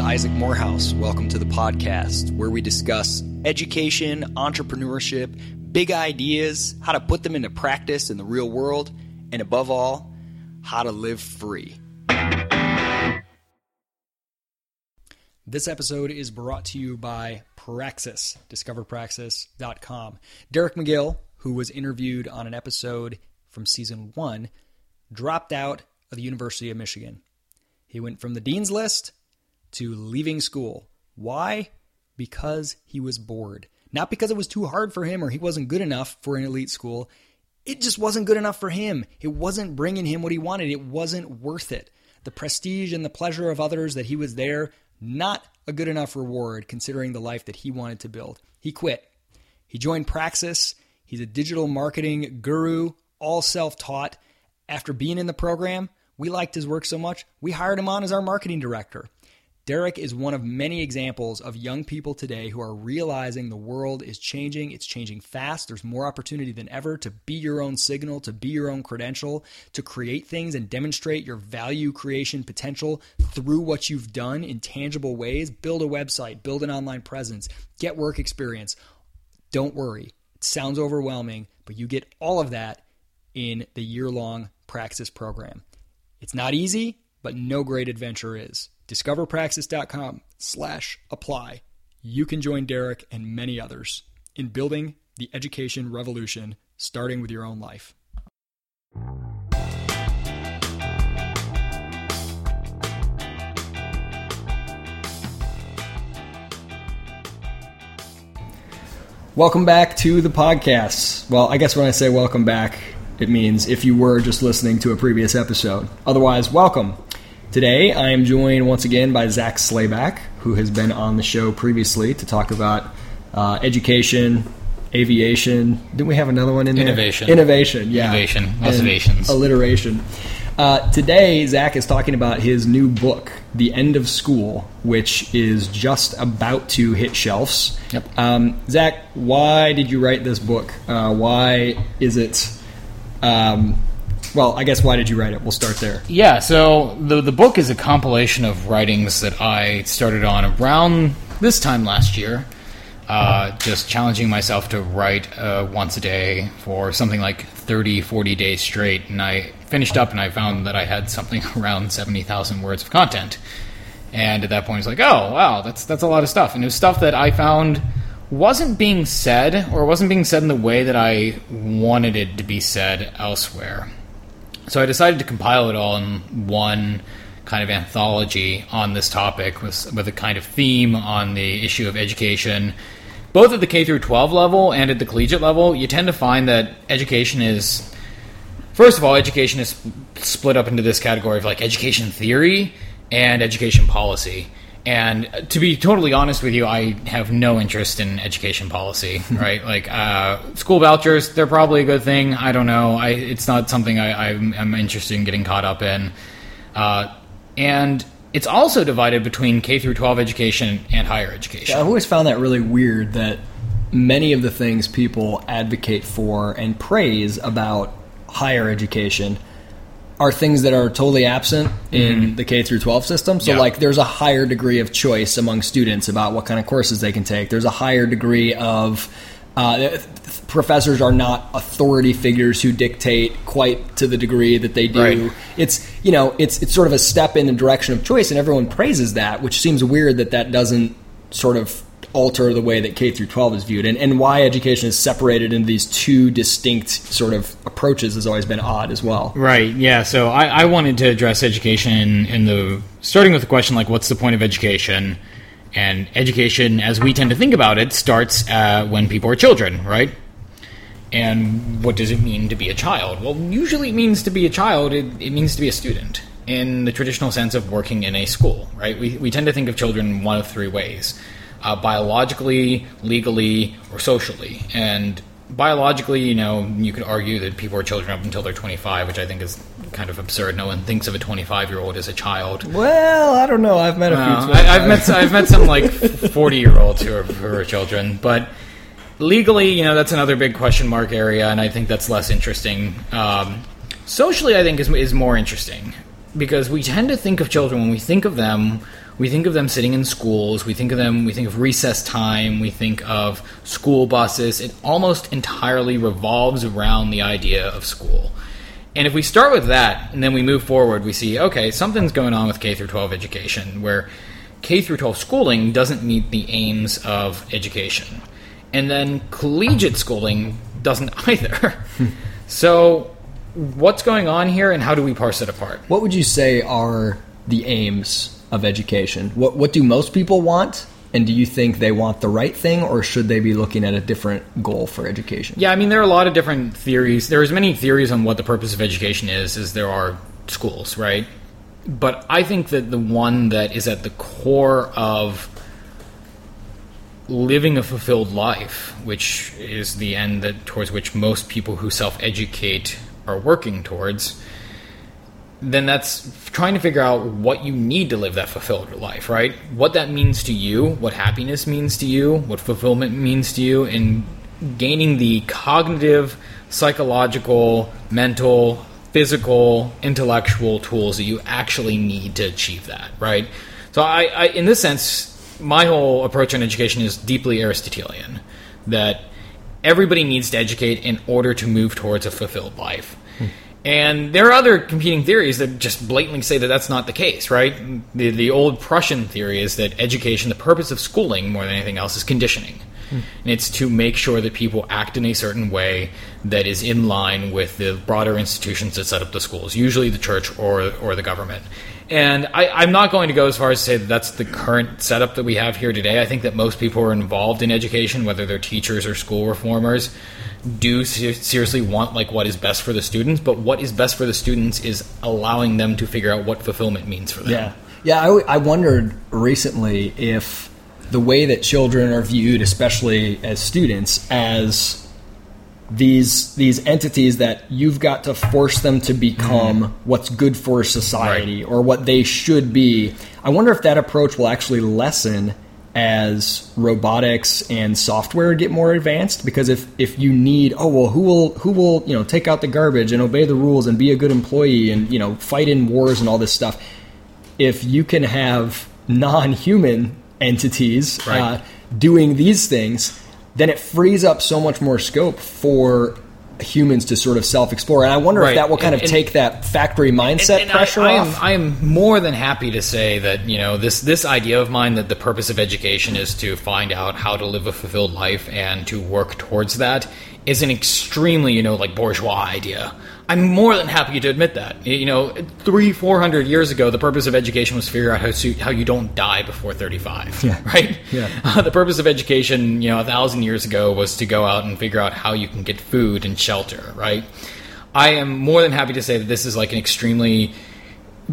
Isaac Morehouse. Welcome to the podcast where we discuss education, entrepreneurship, big ideas, how to put them into practice in the real world, and above all, how to live free. This episode is brought to you by Praxis, discoverpraxis.com. Derek Magill, who was interviewed on an episode from season one, dropped out of the University of Michigan. He went from the dean's list to leaving school. Why? Because he was bored. Not because it was too hard for him or he wasn't good enough for an elite school. It just wasn't good enough for him. It wasn't bringing him what he wanted. It wasn't worth it. The prestige and the pleasure of others that he was there, not a good enough reward considering the life that he wanted to build. He quit. He joined Praxis. He's a digital marketing guru, all self taught. After being in the program, we liked his work so much, we hired him on as our marketing director. Derek is one of many examples of young people today who are realizing the world is changing. It's changing fast. There's more opportunity than ever to be your own signal, to be your own credential, to create things and demonstrate your value creation potential through what you've done in tangible ways. Build a website, build an online presence, get work experience. Don't worry. It sounds overwhelming, but you get all of that in the year long Praxis program. It's not easy, but no great adventure is discoverpraxis.com slash apply. You can join Derek and many others in building the education revolution, starting with your own life. Welcome back to the podcast. Well, I guess when I say welcome back, it means if you were just listening to a previous episode. Otherwise, welcome. Today, I am joined once again by Zak Slayback, who has been on the show previously to talk about uh, education, aviation. Didn't we have another one in there? Innovation. Innovation, yeah. Innovation. And Observations. Alliteration. Uh, today, Zak is talking about his new book, The End of School, which is just about to hit shelves. Yep. Um, Zak, why did you write this book? Uh, why is it? Um, well, I guess why did you write it? We'll start there. Yeah, so the the book is a compilation of writings that I started on around this time last year. Uh, just challenging myself to write uh, once a day for something like 30, 40 days straight. And I finished up and I found that I had something around 70,000 words of content. And at that point, it's like, oh, wow, that's, that's a lot of stuff. And it was stuff that I found wasn't being said or wasn't being said in the way that I wanted it to be said elsewhere. So I decided to compile it all in one kind of anthology on this topic with, with a kind of theme on the issue of education. Both at the K through 12 level and at the collegiate level, you tend to find that education is, first of all, education is split up into this category of like education theory and education policy. And to be totally honest with you, I have no interest in education policy, right? like uh, school vouchers, they're probably a good thing. I don't know. I, it's not something I, I'm, I'm interested in getting caught up in. Uh, and it's also divided between K through 12 education and higher education. I've always found that really weird that many of the things people advocate for and praise about higher education are things that are totally absent in the K through 12 system. So Yeah. like there's a higher degree of choice among students about what kind of courses they can take. There's a higher degree of uh, professors are not authority figures who dictate quite to the degree that they do. Right. It's you know it's it's sort of a step in the direction of choice, and everyone praises that, which seems weird that that doesn't sort of alter the way that K through 12 is viewed, and and why education is separated into these two distinct sort of approaches has always been odd as well. Right. Yeah. So I, I wanted to address education in, the starting with the question like, what's the point of education? And education, as we tend to think about it, starts uh, when people are children, right? And what does it mean to be a child? Well, usually it means to be a child. It, it means to be a student in the traditional sense of working in a school, right? We we tend to think of children one of three ways: uh, biologically, legally, or socially. And biologically, you know, you could argue that people are children up until they're 25, which I think is kind of absurd. No one thinks of a 25 year old as a child. Well, I don't know. I've met a Uh, few. I, I've met I've met some like 40 year olds who are, who are children, but legally, you know, that's another big question mark area, and I think that's less interesting. Um, socially, I think is is more interesting because we tend to think of children when we think of them we think of them sitting in schools, we think of them, we think of recess time, we think of school buses. It almost entirely revolves around the idea of school. And if we start with that and then we move forward, we see okay, something's going on with K through 12 education where K through 12 schooling doesn't meet the aims of education. And then collegiate schooling doesn't either. so what's going on here and how do we parse it apart? What would you say are the aims of education? What what do most people want? And do you think they want the right thing, or should they be looking at a different goal for education? Yeah, I mean, there are a lot of different theories. There are as many theories on what the purpose of education is as there are schools, right? But I think that the one that is at the core of living a fulfilled life, which is the end that towards which most people who self-educate are working towards, then that's trying to figure out what you need to live that fulfilled life, right? What that means to you, what happiness means to you, what fulfillment means to you, and gaining the cognitive, psychological, mental, physical, intellectual tools that you actually need to achieve that, right? So, I, I in this sense, my whole approach on education is deeply Aristotelian. That everybody needs to educate in order to move towards a fulfilled life. And there are other competing theories that just blatantly say that that's not the case, right? The, the old Prussian theory is that education, the purpose of schooling more than anything else, is conditioning. Hmm. And it's to make sure that people act in a certain way that is in line with the broader institutions that set up the schools, usually the church or, or the government. And I, am not going to go as far as to say that that's the current setup that we have here today. I think that most people who are involved in education, whether they're teachers or school reformers, do ser- seriously want like what is best for the students. But what is best for the students is allowing them to figure out what fulfillment means for them. Yeah, yeah. I, I wondered recently if the way that children are viewed, especially as students, as these these entities that you've got to force them to become mm. what's good for society right. or what they should be. I wonder if that approach will actually lessen as robotics and software get more advanced because if if you need oh well who will who will you know take out the garbage and obey the rules and be a good employee and you know fight in wars and all this stuff if you can have non-human entities right. uh, doing these things then it frees up so much more scope for humans to sort of self-explore. And i wonder right. if that will kind and, of and, take that factory mindset and, pressure I, I off? Am, I am more than happy to say that you know this this idea of mine that the purpose of education is to find out how to live a fulfilled life and to work towards that is an extremely you know like bourgeois idea I'm more than happy to admit that. You know, three, four hundred years ago, the purpose of education was to figure out how, to, how you don't die before 35. Yeah. Right? Yeah. Uh, the purpose of education, you know, a thousand years ago was to go out and figure out how you can get food and shelter, right? I am more than happy to say that this is like an extremely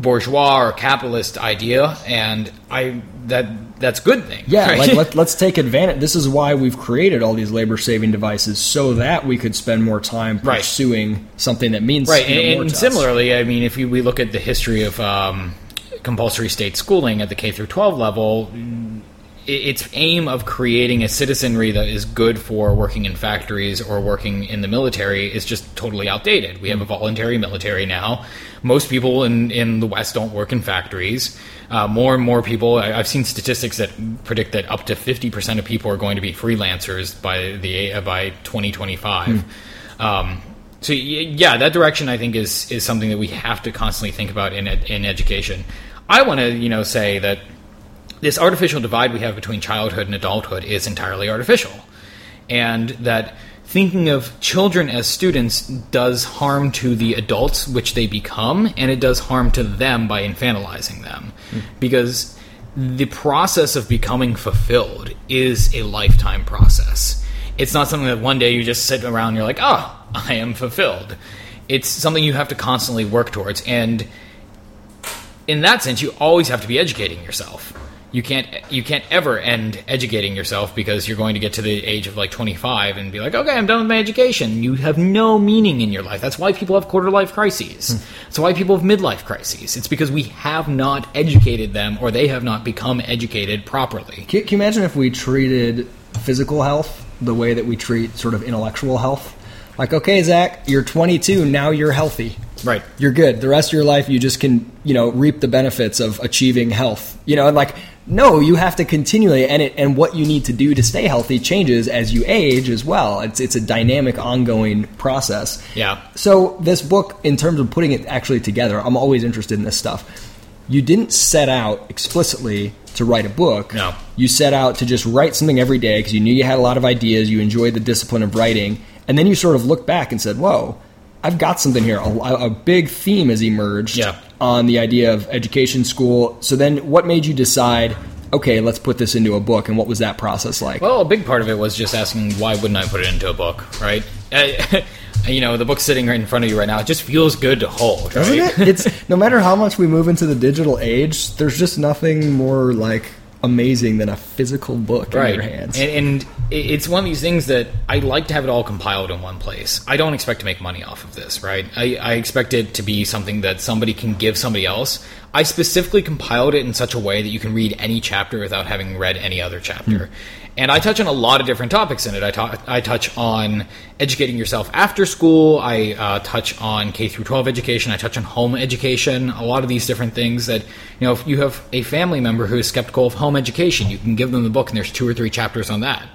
bourgeois or capitalist idea, and I that that's good thing. Yeah, right? like let, let's take advantage. This is why we've created all these labor saving devices so that we could spend more time pursuing right. something that means right. You know, and, and similarly, I mean, if we, we look at the history of um, compulsory state schooling at the K through 12 level, its aim of creating a citizenry that is good for working in factories or working in the military is just totally outdated. We have a voluntary military now. Most people in, in the West don't work in factories. Uh, more and more people, I, have seen statistics that predict that up to 50% of people are going to be freelancers by the uh, by 2025. Mm. Um, so yeah, that direction I think is is something that we have to constantly think about in in education. I want to you know say that this artificial divide we have between childhood and adulthood is entirely artificial. And that thinking of children as students does harm to the adults which they become, and it does harm to them by infantilizing them. Mm. Because the process of becoming fulfilled is a lifetime process. It's not something that one day you just sit around and you're like, oh, I am fulfilled. It's something you have to constantly work towards. And in that sense, you always have to be educating yourself you can't you can't ever end educating yourself because you're going to get to the age of like 25 and be like okay i'm done with my education. You have no meaning in your life. That's why people have quarter life crises. Hmm. that's why people have midlife crises. It's because we have not educated them or they have not become educated properly. Can, can you imagine if we treated physical health the way that we treat sort of intellectual health? Like okay zak you're 22 now you're healthy Right. You're good. The rest of your life, you just can, you know, reap the benefits of achieving health. You know, and like, no, you have to continually, and it, and what you need to do to stay healthy changes as you age as well. It's it's a dynamic, ongoing process. Yeah. So this book, in terms of putting it actually together, I'm always interested in this stuff. You didn't set out explicitly to write a book. No. You set out to just write something every day because you knew you had a lot of ideas. You enjoyed the discipline of writing, and then you sort of looked back and said, "Whoa." I've got something here. A, a big theme has emerged Yeah. on the idea of education, school. So then, what made you decide? Okay, let's put this into a book, and what was that process like? Well, a big part of it was just asking why wouldn't I put it into a book, right? Uh, you know, the book's sitting right in front of you right now. It just feels good to hold, Doesn't right? it? It's no matter how much we move into the digital age, there's just nothing more like amazing than a physical book in your hands. And, and it's one of these things that I like to have it all compiled in one place. I don't expect to make money off of this, right? I, I expect it to be something that somebody can give somebody else. I specifically compiled it in such a way that you can read any chapter without having read any other chapter. Hmm. And I touch on a lot of different topics in it. I, ta- I touch on educating yourself after school. I uh, touch on K through 12 education. I touch on home education. A lot of these different things that you know. If you have a family member who is skeptical of home education, you can give them the book, and there's two or three chapters on that.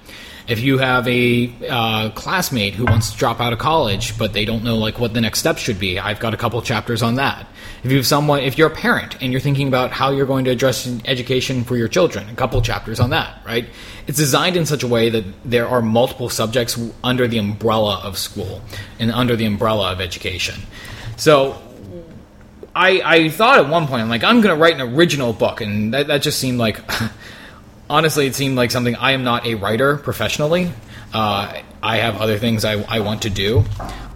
If you have a uh, classmate who wants to drop out of college, but they don't know like what the next steps should be, I've got a couple chapters on that. If you have someone, if you're a parent and you're thinking about how you're going to address education for your children, a couple chapters on that. Right? It's designed in such a way that there are multiple subjects under the umbrella of school and under the umbrella of education. So I, I thought at one point, I'm like, I'm going to write an original book, and that, that just seemed like, honestly, it seemed like something I am not a writer professionally. Uh, I have other things I, I want to do.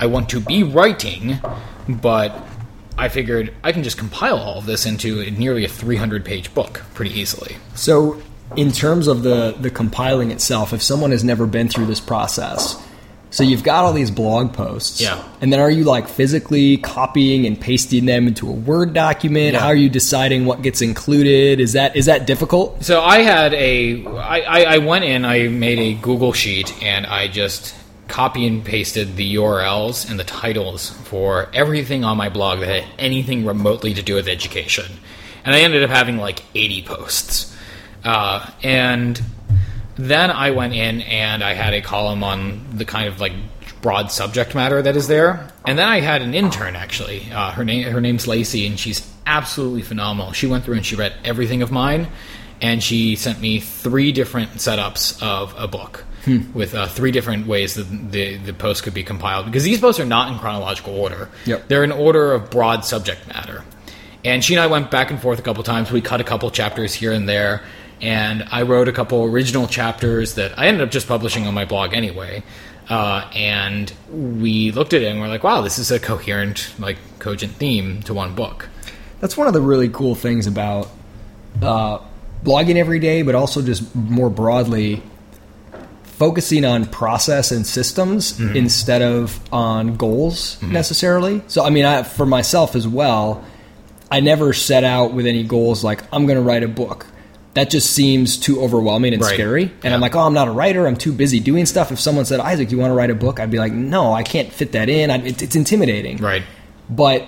I want to be writing, but I figured I can just compile all of this into nearly a 300 page book pretty easily. So, in terms of the the compiling itself, if someone has never been through this process, so you've got all these blog posts, Yeah. and then are you like physically copying and pasting them into a Word document? Yeah. How are you deciding what gets included? Is that is that difficult? So I had a, I, I, I went in, I made a Google sheet, and I just copy and pasted the URLs and the titles for everything on my blog that had anything remotely to do with education. And I ended up having like 80 posts. Uh, and then I went in and I had a column on the kind of like broad subject matter that is there. And then I had an intern actually. Uh, her name her name's Lacey, and she's absolutely phenomenal. She went through and she read everything of mine, and she sent me three different setups of a book. With uh, three different ways that the the post could be compiled because these posts are not in chronological order. Yep. They're in order of broad subject matter. And she and I went back and forth a couple times. We cut a couple chapters here and there, and I wrote a couple original chapters that I ended up just publishing on my blog anyway. Uh, and we looked at it and we're like, "Wow, this is a coherent, like, cogent theme to one book." That's one of the really cool things about uh, blogging every day, but also just more broadly focusing on process and systems instead of on goals necessarily. So, I mean, I, for myself as well, I never set out with any goals like I'm going to write a book. That just seems too overwhelming and Right. scary. And Yeah. I'm like, oh, I'm not a writer. I'm too busy doing stuff. If someone said, Isaac, you want to write a book? I'd be like, no, I can't fit that in. I, it, it's intimidating Right. but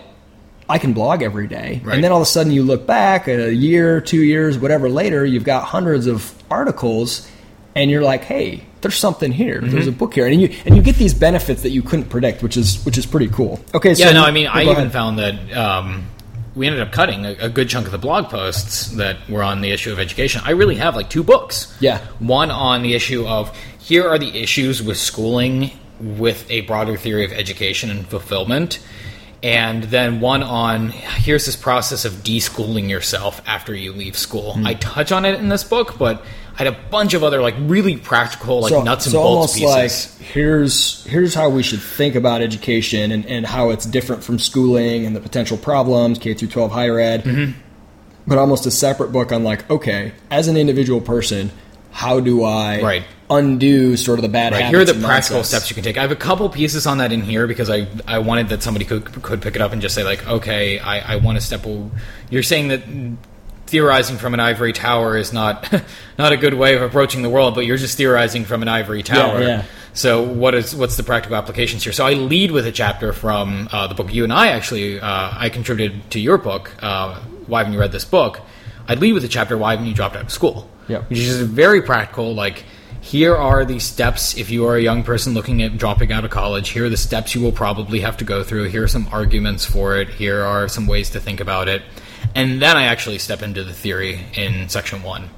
I can blog every day. Right. And then all of a sudden you look back a year, two years, whatever later, you've got hundreds of articles and you're like, hey, there's something here. There's Mm-hmm. a book here. And you and you get these benefits that you couldn't predict, which is which is pretty cool. Okay, so Yeah, no, I mean, I even ahead. found that um, we ended up cutting a, a good chunk of the blog posts that were on the issue of education. I really have like two books. Yeah. One on the issue of here are the issues with schooling with a broader theory of education and fulfillment. And then one on here's this process of deschooling yourself after you leave school. Hmm. I touch on it in this book, but I had a bunch of other like really practical, like nuts and so bolts pieces. like here's here's how we should think about education and, and how it's different from schooling and the potential problems K through 12 higher ed. Mm-hmm. But almost a separate book on like okay, as an individual person, how do I Right. undo sort of the bad Right. Here are the practical nonsense? steps you can take. I have a couple pieces on that in here because I I wanted that somebody could could pick it up and just say like, okay, I, I want to step. You're saying that theorizing from an ivory tower is not not a good way of approaching the world, but you're just theorizing from an ivory tower. yeah. So what is what's the practical applications here? So I lead with a chapter from uh, the book you and I actually uh, I contributed to your book. Uh, Why haven't you read this book? I lead with a chapter. Why haven't you dropped out of school? Yeah. which is very practical. Like here are the steps if you are a young person looking at dropping out of college. Here are the steps you will probably have to go through. Here are some arguments for it. Here are some ways to think about it. And then I actually step into the theory in section one.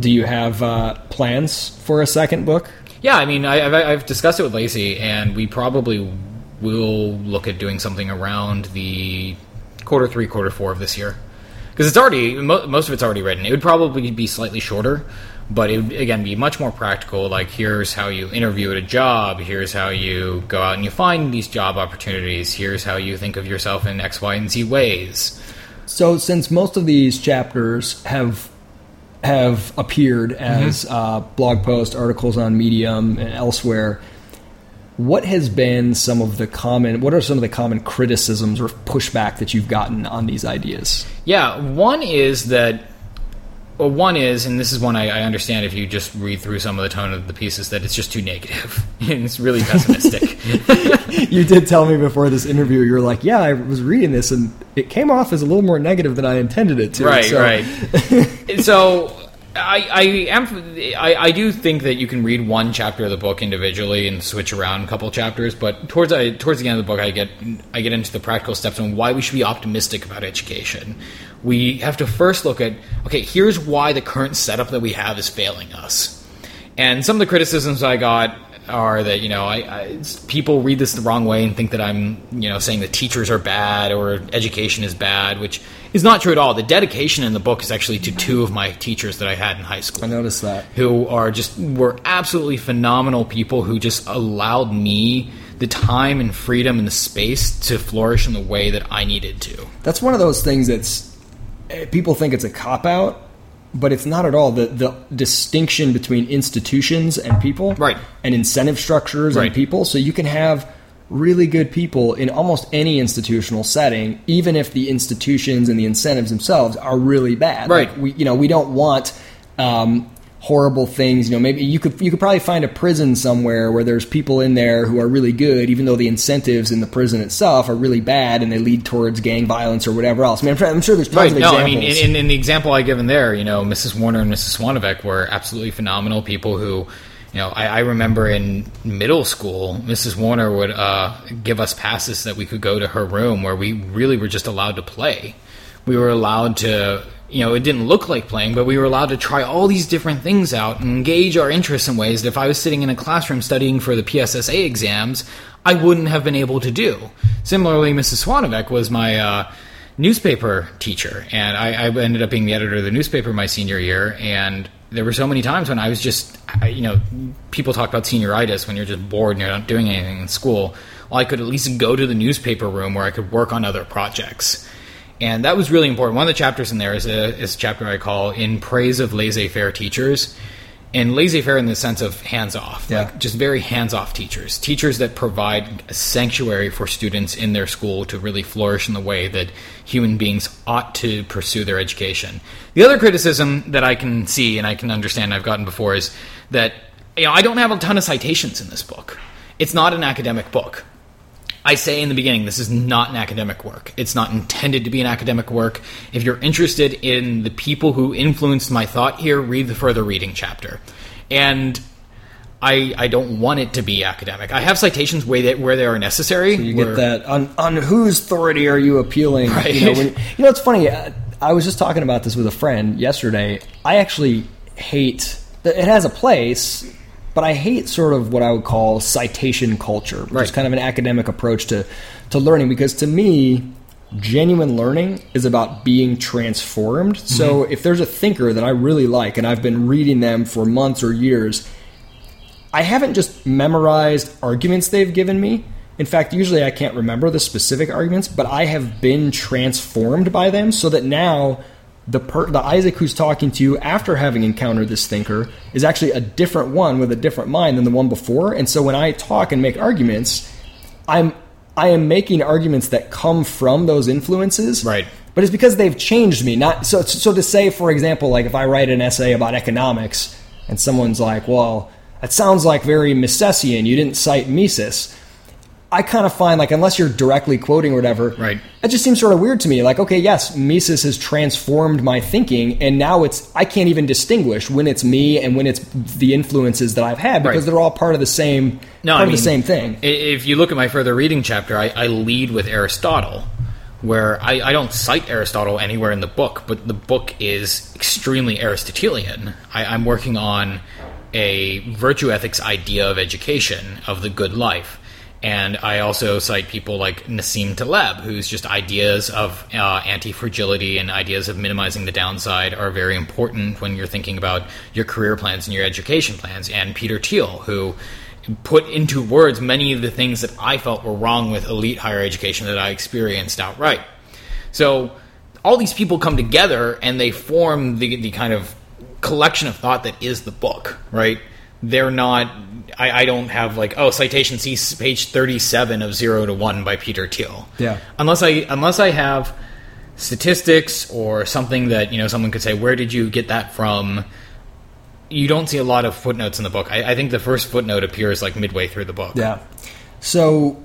Do you have uh, plans for a second book? Yeah, I mean, I, I've, I've discussed it with Lacey, and we probably will look at doing something around the quarter three, quarter four of this year. Because it's already, mo- most of it's already written. It would probably be slightly shorter, but it would, again, be much more practical. Like, here's how you interview at a job, here's how you go out and you find these job opportunities, here's how you think of yourself in X, Y, and Z ways. So, since most of these chapters have have appeared as Mm-hmm. uh, blog posts, articles on Medium and elsewhere, what has been some of the common? What are some of the common criticisms or pushback that you've gotten on these ideas? Yeah, one is that. Well, one is, and this is one I, I understand if you just read through some of the tone of the pieces, that it's just too negative. it's really pessimistic. you did tell me before this interview, you were like, "Yeah, I was reading this, and it came off as a little more negative than I intended it to." right, So- right. so I, I am, I, I do think that you can read one chapter of the book individually and switch around a couple chapters, but towards I, towards the end of the book, I get I get into the practical steps on why we should be optimistic about education. We have to first look at okay, here's why the current setup that we have is failing us. And some of the criticisms I got are that you know I, I people read this the wrong way and think that I'm you know saying that teachers are bad or education is bad, which is not true at all. The dedication in the book is actually to two of my teachers that I had in high school I noticed that. who are just were absolutely phenomenal people who just allowed me the time and freedom and the space to flourish in the way that I needed to. That's one of those things that's people think it's a cop out, but it's not at all. The the distinction between institutions and people, Right. and incentive structures Right. and people. So you can have really good people in almost any institutional setting, even if the institutions and the incentives themselves are really bad. Right. Like we, you know, we don't want. Um, horrible things you know maybe you could you could probably find a prison somewhere where there's people in there who are really good even though the incentives in the prison itself are really bad and they lead towards gang violence or whatever else i mean i'm, trying- I'm sure there's tons Right. of No, I mean, in, in, the example I given there, you know, Mrs. Warner and Mrs. Swanovec were absolutely phenomenal people who, you know, I, I remember in middle school, Mrs. Warner would uh, give us passes that we could go to her room where we really were just allowed to play. We were allowed to, you know, it didn't look like playing, but we were allowed to try all these different things out and engage our interests in ways that if I was sitting in a classroom studying for the PSSA exams, I wouldn't have been able to do. Similarly, Mrs. Swanovec was my uh, newspaper teacher, and I, I ended up being the editor of the newspaper my senior year. And there were so many times when I was just, I, you know, people talk about senioritis when you're just bored and you're not doing anything in school. Well, I could at least go to the newspaper room where I could work on other projects. And that was really important. One of the chapters in there is a, is a chapter I call In Praise of Laissez Faire Teachers. And laissez faire in the sense of hands off, Yeah. like just very hands off teachers, teachers that provide a sanctuary for students in their school to really flourish in the way that human beings ought to pursue their education. The other criticism that I can see and I can understand I've gotten before is that you know I don't have a ton of citations in this book. It's not an academic book. I say in the beginning, this is not an academic work. It's not intended to be an academic work. If you're interested in the people who influenced my thought here, read the further reading chapter. And I, I don't want it to be academic. I have citations where they, where they are necessary. you where- get that on on whose authority are you appealing Right. you know when, you know it's funny uh, i was just talking about this with a friend yesterday i actually hate it has a place but i hate sort of what i would call citation culture which is kind of an academic approach to to learning because to me genuine learning is about being transformed. Mm-hmm. So if there's a thinker that i really like and i've been reading them for months or years I haven't just memorized arguments they've given me. In fact, usually I can't remember the specific arguments, but I have been transformed by them so that now the per- the Isaac who's talking to you after having encountered this thinker is actually a different one with a different mind than the one before. And so when I talk and make arguments, I'm I am making arguments that come from those influences. Right. But it's because they've changed me. Not so so to say, for example, like if I write an essay about economics and someone's like, "Well, that sounds like very Misesian. You didn't cite Mises. I kind of find like unless you're directly quoting or whatever, Right. It just seems sort of weird to me. Like, okay, yes, Mises has transformed my thinking, and now it's I can't even distinguish when it's me and when it's the influences that I've had because Right. they're all part of the same No, part I of the same thing. If you look at my further reading chapter, I, I lead with Aristotle, where I, I don't cite Aristotle anywhere in the book, but the book is extremely Aristotelian. I, I'm working on a virtue ethics idea of education, of the good life. And I also cite people like Nassim Taleb, whose just ideas of uh, anti fragility and ideas of minimizing the downside are very important when you're thinking about your career plans and your education plans. And Peter Thiel, who put into words many of the things that I felt were wrong with elite higher education that I experienced outright. So all these people come together and they form the, the kind of collection of thought that is the book, right? They're not. I, I don't have like oh citation C page thirty seven of zero to one by Peter Thiel. Yeah. Unless I unless I have statistics or something that you know someone could say where did you get that from. You don't see a lot of footnotes in the book. I, I think the first footnote appears like midway through the book. Yeah. So,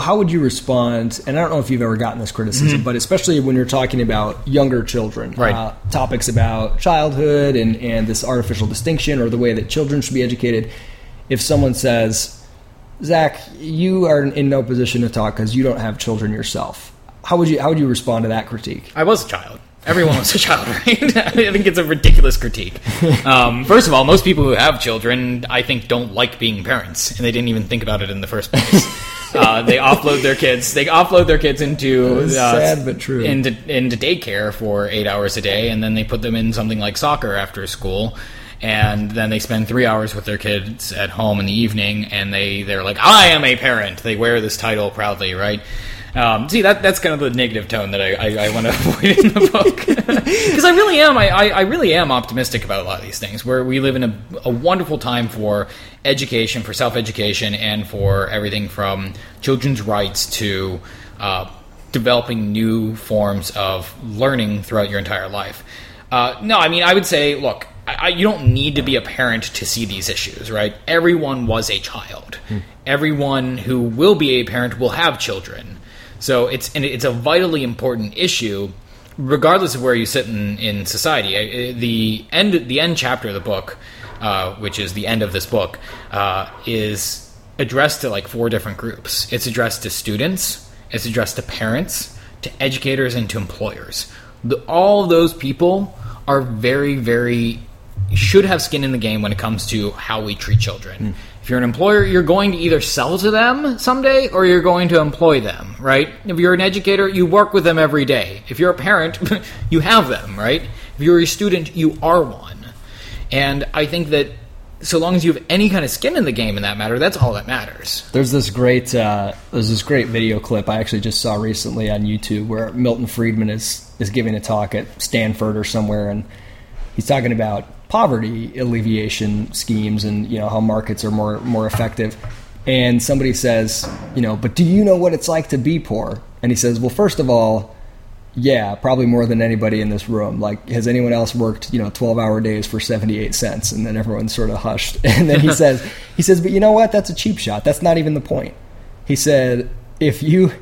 how would you respond? And I don't know if you've ever gotten this criticism, but especially when you're talking about younger children, Mm-hmm. Right. uh, topics about childhood and, and this artificial distinction or the way that children should be educated. If someone says, Zak, you are in no position to talk because you don't have children yourself, how would you how would you respond to that critique? I was a child. Everyone was a child, right? I think it's a ridiculous critique. Um, first of all, most people who have children, I think, don't like being parents, and they didn't even think about it in the first place. uh, they offload their kids. They offload their kids into uh, Sad but true. into into daycare for eight hours a day, and then they put them in something like soccer after school. And then they spend three hours with their kids at home in the evening, and they they're like, "I am a parent." They wear this title proudly, right? Um, see, that that's kind of the negative tone that I, I, I want to avoid in the book because I really am. I, I, really am optimistic about a lot of these things. Where we live in a, a wonderful time for education, for self education, and for everything from children's rights to uh, developing new forms of learning throughout your entire life. Uh, no, I mean, I would say, look, I, I, you don't need to be a parent to see these issues, right? Everyone was a child. Everyone who will be a parent will have children. So it's and it's a vitally important issue, regardless of where you sit in, in society. The end the end chapter of the book, uh, which is the end of this book, uh, is addressed to like four different groups. It's addressed to students, it's addressed to parents, to educators, and to employers. The, all those people are very, very should have skin in the game when it comes to how we treat children. If you're an employer, you're going to either sell to them someday or you're going to employ them, right? If you're an educator, you work with them every day. If you're a parent, you have them, right? If you're a student, you are one. And I think that so long as you have any kind of skin in the game in that matter, that's all that matters. There's this great uh, there's this great video clip I actually just saw recently on YouTube where Milton Friedman is is giving a talk at Stanford or somewhere, and he's talking about poverty alleviation schemes and you know how markets are more more effective. And somebody says, you know, but do you know what it's like to be poor? And he says, well, first of all, yeah, probably more than anybody in this room. Like, has anyone else worked, you know, 12 hour days for 78 cents? And then everyone's sort of hushed. And then he says, he says, but you know what? That's a cheap shot. That's not even the point. He said, if you,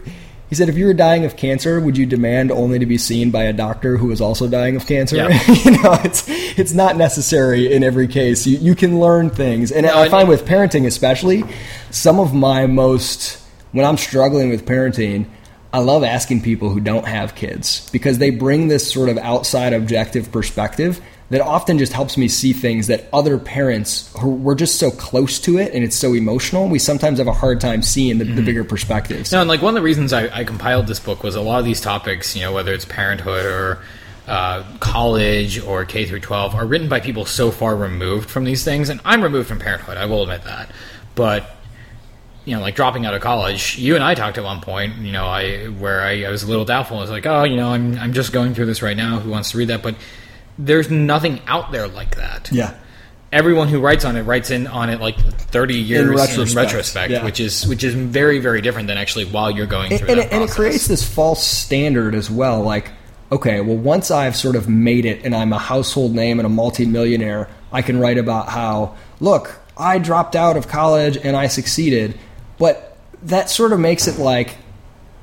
he said, if you were dying of cancer, would you demand only to be seen by a doctor who is also dying of cancer? Yeah. you know, it's, it's not necessary in every case. You, you can learn things. And I and- find with parenting, especially, some of my most, when I'm struggling with parenting, I love asking people who don't have kids because they bring this sort of outside objective perspective that often just helps me see things that other parents who we're just so close to it and it's so emotional. We sometimes have a hard time seeing the, the bigger perspectives. No, and like one of the reasons I, I compiled this book was a lot of these topics, you know, whether it's parenthood or uh, college or K through 12, are written by people so far removed from these things. And I'm removed from parenthood, I will admit that. But you know, like dropping out of college, you and I talked at one point, you know, I where I, I was a little doubtful. I was like, oh, you know, I'm I'm just going through this right now. Who wants to read that? But there's nothing out there like that. Yeah. Everyone who writes on it writes in on it like 30 years in retrospect, retrospect, yeah. which is which is very very different than actually while you're going through and it, and it creates this false standard as well. Like, okay, well, once I've sort of made it and I'm a household name and a multimillionaire, I can write about how, look, I dropped out of college and I succeeded. But that sort of makes it like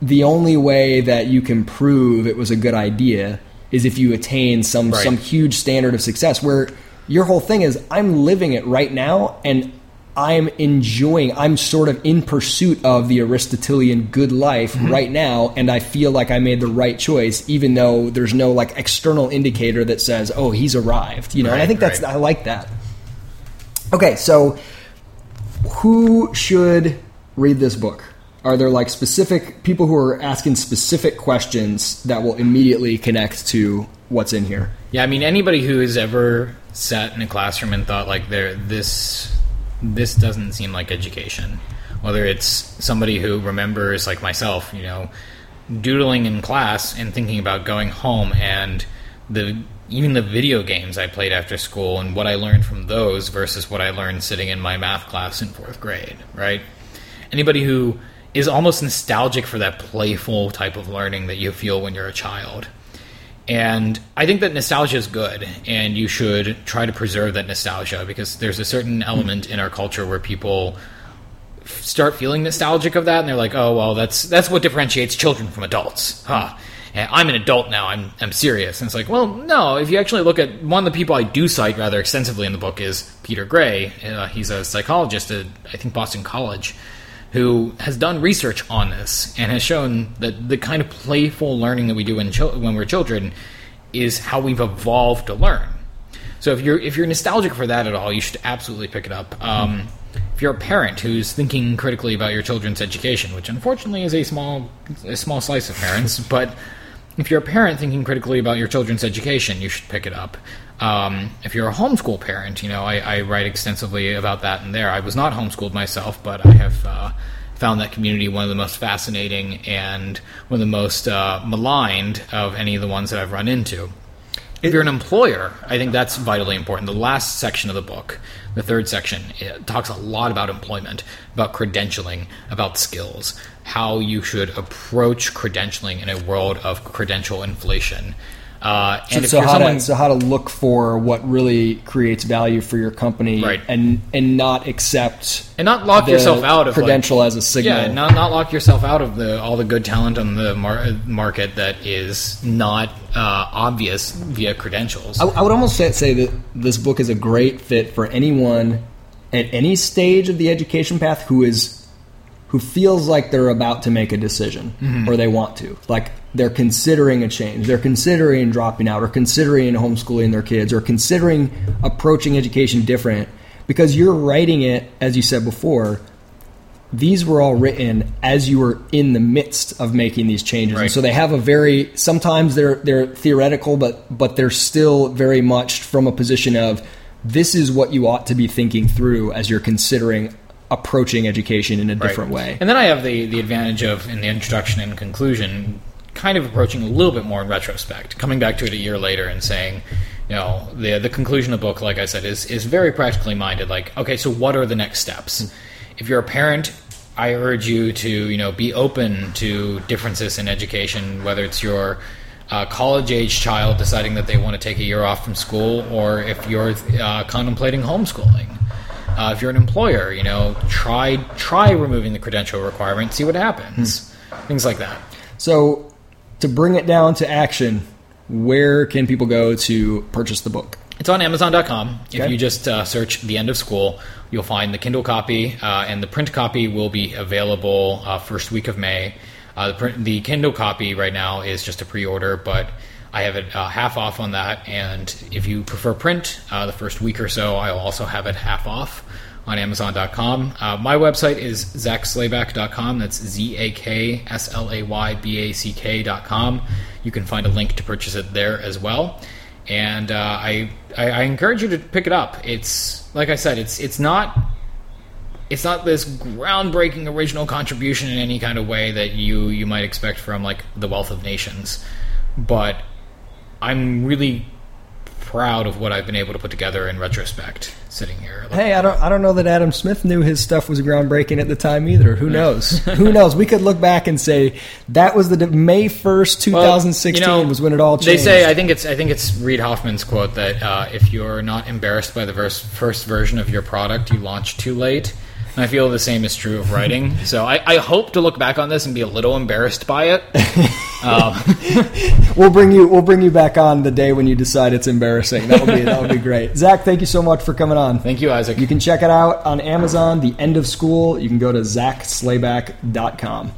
the only way that you can prove it was a good idea is if you attain some Right. some huge standard of success where your whole thing is I'm living it right now and I'm enjoying I'm sort of in pursuit of the Aristotelian good life Mm-hmm. right now and I feel like I made the right choice even though there's no like external indicator that says oh he's arrived you know and I think that's right. I like that okay so who should read this book? Are there like specific people who are asking specific questions that will immediately connect to what's in here? Yeah, I mean anybody who has ever sat in a classroom and thought like there this this doesn't seem like education. Whether it's somebody who remembers like myself, you know, doodling in class and thinking about going home and the even the video games I played after school and what I learned from those versus what I learned sitting in my math class in 4th grade, right? Anybody who is almost nostalgic for that playful type of learning that you feel when you're a child. And I think that nostalgia is good, and you should try to preserve that nostalgia because there's a certain element in our culture where people start feeling nostalgic of that, and they're like, "Oh, well, that's that's what differentiates children from adults." Huh. I'm an adult now. I'm I'm serious. And it's like, well, no. If you actually look at one of the people I do cite rather extensively in the book is Peter Gray. Uh, he's a psychologist at I think Boston College, who has done research on this and has shown that the kind of playful learning that we do when we're children is how we've evolved to learn. So if you're if you're nostalgic for that at all, you should absolutely pick it up. Um, if you're a parent who's thinking critically about your children's education, which unfortunately is a small a small slice of parents, but if you're a parent thinking critically about your children's education, you should pick it up. Um, if you're a homeschool parent, you know I, I write extensively about that in there. I was not homeschooled myself, but I have uh, found that community one of the most fascinating and one of the most uh, maligned of any of the ones that I've run into. If you're an employer, I think that's vitally important. The last section of the book, the third section, talks a lot about employment, about credentialing, about skills, how you should approach credentialing in a world of credential inflation. Uh, and if so how someone, to so how to look for what really creates value for your company Right. and and not accept and not lock yourself out of like- credential as a signal. Yeah, not not lock yourself out of the all the good talent on the mar- market that is not uh, obvious via credentials. I, I would almost say, say that this book is a great fit for anyone at any stage of the education path who is who feels like they're about to make a decision Mm-hmm. or they want to like they're considering a change they're considering dropping out or considering homeschooling their kids or considering approaching education different because you're writing it as you said before these were all written as you were in the midst of making these changes. And Right. so they have a very sometimes they're they're theoretical but but they're still very much from a position of this is what you ought to be thinking through as you're considering approaching education in a Right. different way. And then I have the, the advantage of, in the introduction and conclusion, kind of approaching a little bit more in retrospect, coming back to it a year later and saying, you know, the the conclusion of the book, like I said, is is very practically minded. Like, okay, so what are the next steps? If you're a parent, I urge you to, you know, be open to differences in education, whether it's your uh, college age child deciding that they want to take a year off from school, or if you're uh, contemplating homeschooling. Uh, if you're an employer, you know, try try removing the credential requirement, see what happens. Things like that. So to bring it down to action, where can people go to purchase the book? It's on Amazon.com. If you just uh, search "The End of School," you'll find the Kindle copy, uh, and the print copy will be available uh, first week of May. Uh, the, print, the Kindle copy right now is just a pre-order, but I have it uh, half off on that. And if you prefer print, uh, the first week or so, I'll also have it half off on Amazon.com. Uh, my website is zakslayback.com. That's Z A K S L A Y B A C K.com. You can find a link to purchase it there as well and uh, I, I I encourage you to pick it up. It's like I said, it's it's not it's not this groundbreaking original contribution in any kind of way that you you might expect from like the Wealth of Nations, but I'm really proud of what I've been able to put together in retrospect. Sitting here, hey, I don't, I don't know that Adam Smith knew his stuff was groundbreaking at the time either. Who knows? Who knows? We could look back and say that was the May first, two thousand sixteen, Well, you know, was when it all changed. They say I think it's I think it's Reid Hoffman's quote that uh, if you're not embarrassed by the verse, first version of your product, you launch too late. And I feel the same is true of writing. so I, I hope to look back on this and be a little embarrassed by it. Um, we'll bring you, we'll bring you back on the day when you decide it's embarrassing. That would be, that would be great. Zak, thank you so much for coming on. thank you, Isaac. You can check it out on Amazon. The End of School. You can go to zakslayback.com.